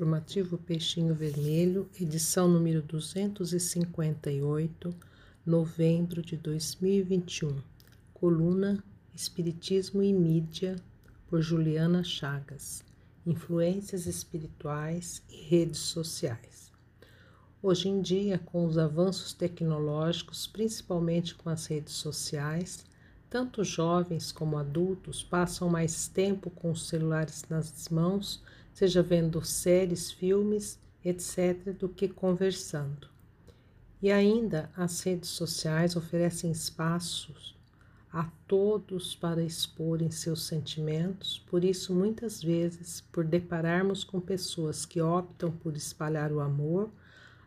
Informativo Peixinho Vermelho, edição número 258, novembro de 2021. Coluna Espiritismo e Mídia, por Juliana Chagas. Influências espirituais e redes sociais. Hoje em dia, com os avanços tecnológicos, principalmente com as redes sociais, tanto jovens como adultos passam mais tempo com os celulares nas mãos seja vendo séries, filmes, etc., do que conversando. E ainda as redes sociais oferecem espaços a todos para exporem seus sentimentos, por isso, muitas vezes, por depararmos com pessoas que optam por espalhar o amor,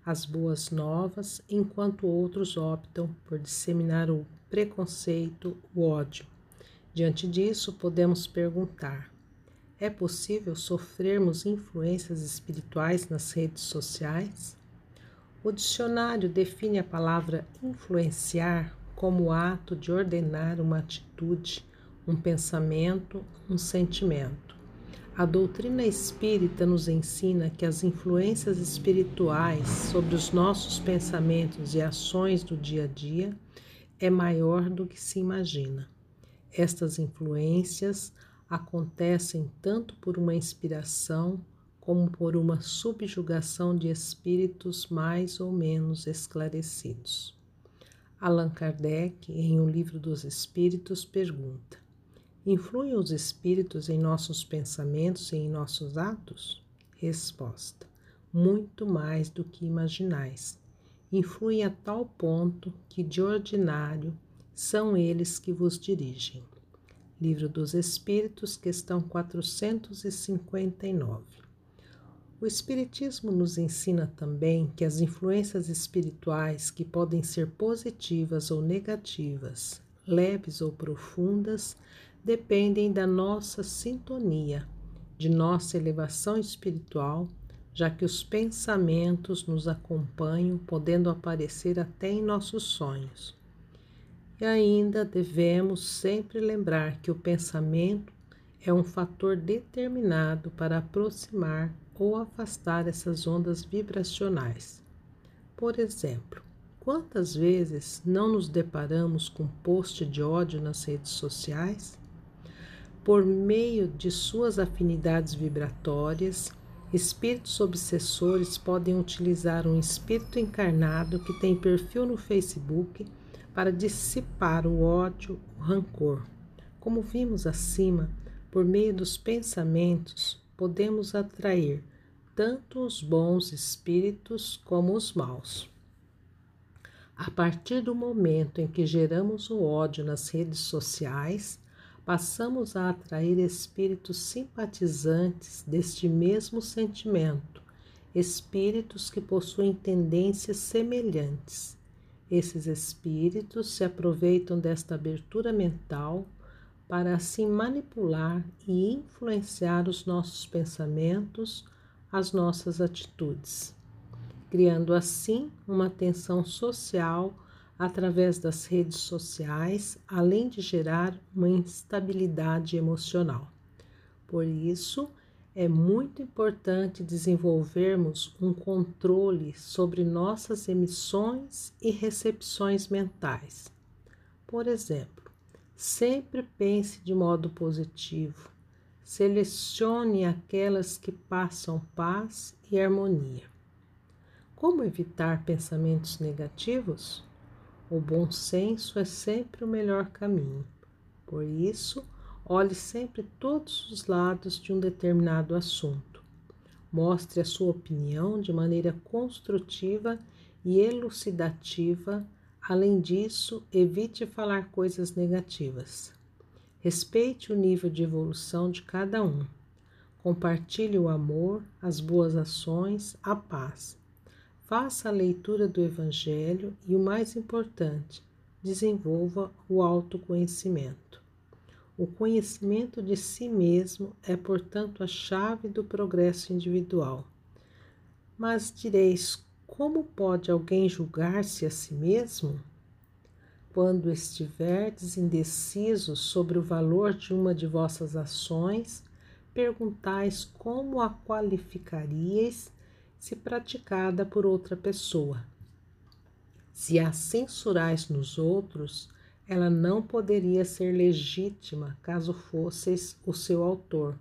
as boas novas, enquanto outros optam por disseminar o preconceito, o ódio. Diante disso, podemos perguntar: é possível sofrermos influências espirituais nas redes sociais? O dicionário define a palavra influenciar como o ato de ordenar uma atitude, um pensamento, um sentimento. A doutrina espírita nos ensina que as influências espirituais sobre os nossos pensamentos e ações do dia a dia é maior do que se imagina. Estas influências acontecem tanto por uma inspiração como por uma subjugação de espíritos mais ou menos esclarecidos. Allan Kardec, em O Livro dos Espíritos, pergunta: Influem os espíritos em nossos pensamentos e em nossos atos? Resposta: Muito mais do que imaginais. Influem a tal ponto que, de ordinário, são eles que vos dirigem. Livro dos Espíritos, questão 459. O Espiritismo nos ensina também que as influências espirituais, que podem ser positivas ou negativas, leves ou profundas, dependem da nossa sintonia, de nossa elevação espiritual, já que os pensamentos nos acompanham, podendo aparecer até em nossos sonhos. E ainda devemos sempre lembrar que o pensamento é um fator determinado para aproximar ou afastar essas ondas vibracionais. Por exemplo, quantas vezes não nos deparamos com post de ódio nas redes sociais? Por meio de suas afinidades vibratórias, espíritos obsessores podem utilizar um espírito encarnado que tem perfil no Facebook para dissipar o ódio, o rancor. Como vimos acima, por meio dos pensamentos, podemos atrair tanto os bons espíritos como os maus. A partir do momento em que geramos o ódio nas redes sociais, passamos a atrair espíritos simpatizantes deste mesmo sentimento, espíritos que possuem tendências semelhantes. Esses espíritos se aproveitam desta abertura mental para assim manipular e influenciar os nossos pensamentos, as nossas atitudes, criando assim uma tensão social através das redes sociais, além de gerar uma instabilidade emocional. Por isso, é muito importante desenvolvermos um controle sobre nossas emissões e recepções mentais. Por exemplo, sempre pense de modo positivo. Selecione aquelas que passam paz e harmonia. Como evitar pensamentos negativos? O bom senso é sempre o melhor caminho. Por isso, Olhe sempre todos os lados de um determinado assunto. Mostre a sua opinião de maneira construtiva e elucidativa. Além disso, evite falar coisas negativas. Respeite o nível de evolução de cada um. Compartilhe o amor, as boas ações, a paz. Faça a leitura do Evangelho e, o mais importante, desenvolva o autoconhecimento. O conhecimento de si mesmo é, portanto, a chave do progresso individual. Mas direis: como pode alguém julgar-se a si mesmo? Quando estiverdes indecisos sobre o valor de uma de vossas ações, perguntais como a qualificaríeis se praticada por outra pessoa. Se a censurais nos outros, ela não poderia ser legítima caso fosseis o seu autor,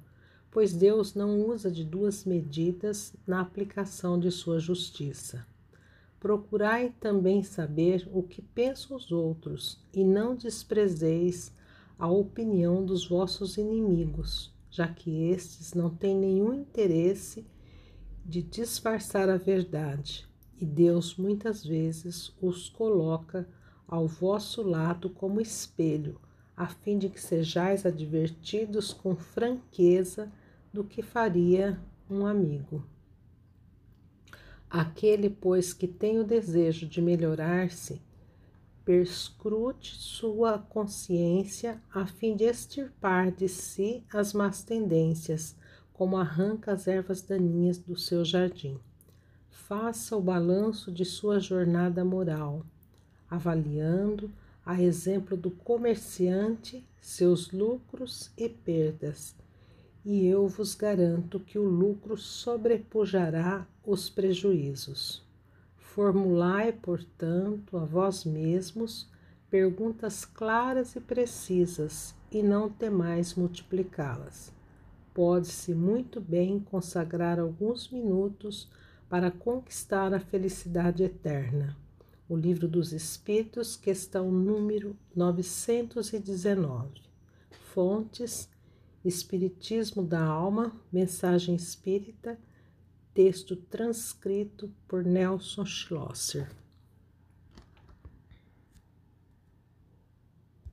pois Deus não usa de duas medidas na aplicação de sua justiça. Procurai também saber o que pensam os outros, e não desprezeis a opinião dos vossos inimigos, já que estes não têm nenhum interesse de disfarçar a verdade, e Deus muitas vezes os coloca ao vosso lado como espelho, a fim de que sejais advertidos com franqueza do que faria um amigo. Aquele, pois, que tem o desejo de melhorar-se, perscrute sua consciência a fim de extirpar de si as más tendências, como arranca as ervas daninhas do seu jardim. Faça o balanço de sua jornada moral, avaliando, a exemplo do comerciante, seus lucros e perdas, e eu vos garanto que o lucro sobrepujará os prejuízos. Formulai, portanto, a vós mesmos perguntas claras e precisas e não temais multiplicá-las. Pode-se muito bem consagrar alguns minutos para conquistar a felicidade eterna. O Livro dos Espíritos, questão número 919. Fontes Espiritismo da Alma, Mensagem Espírita, texto transcrito por Nelson Schlosser.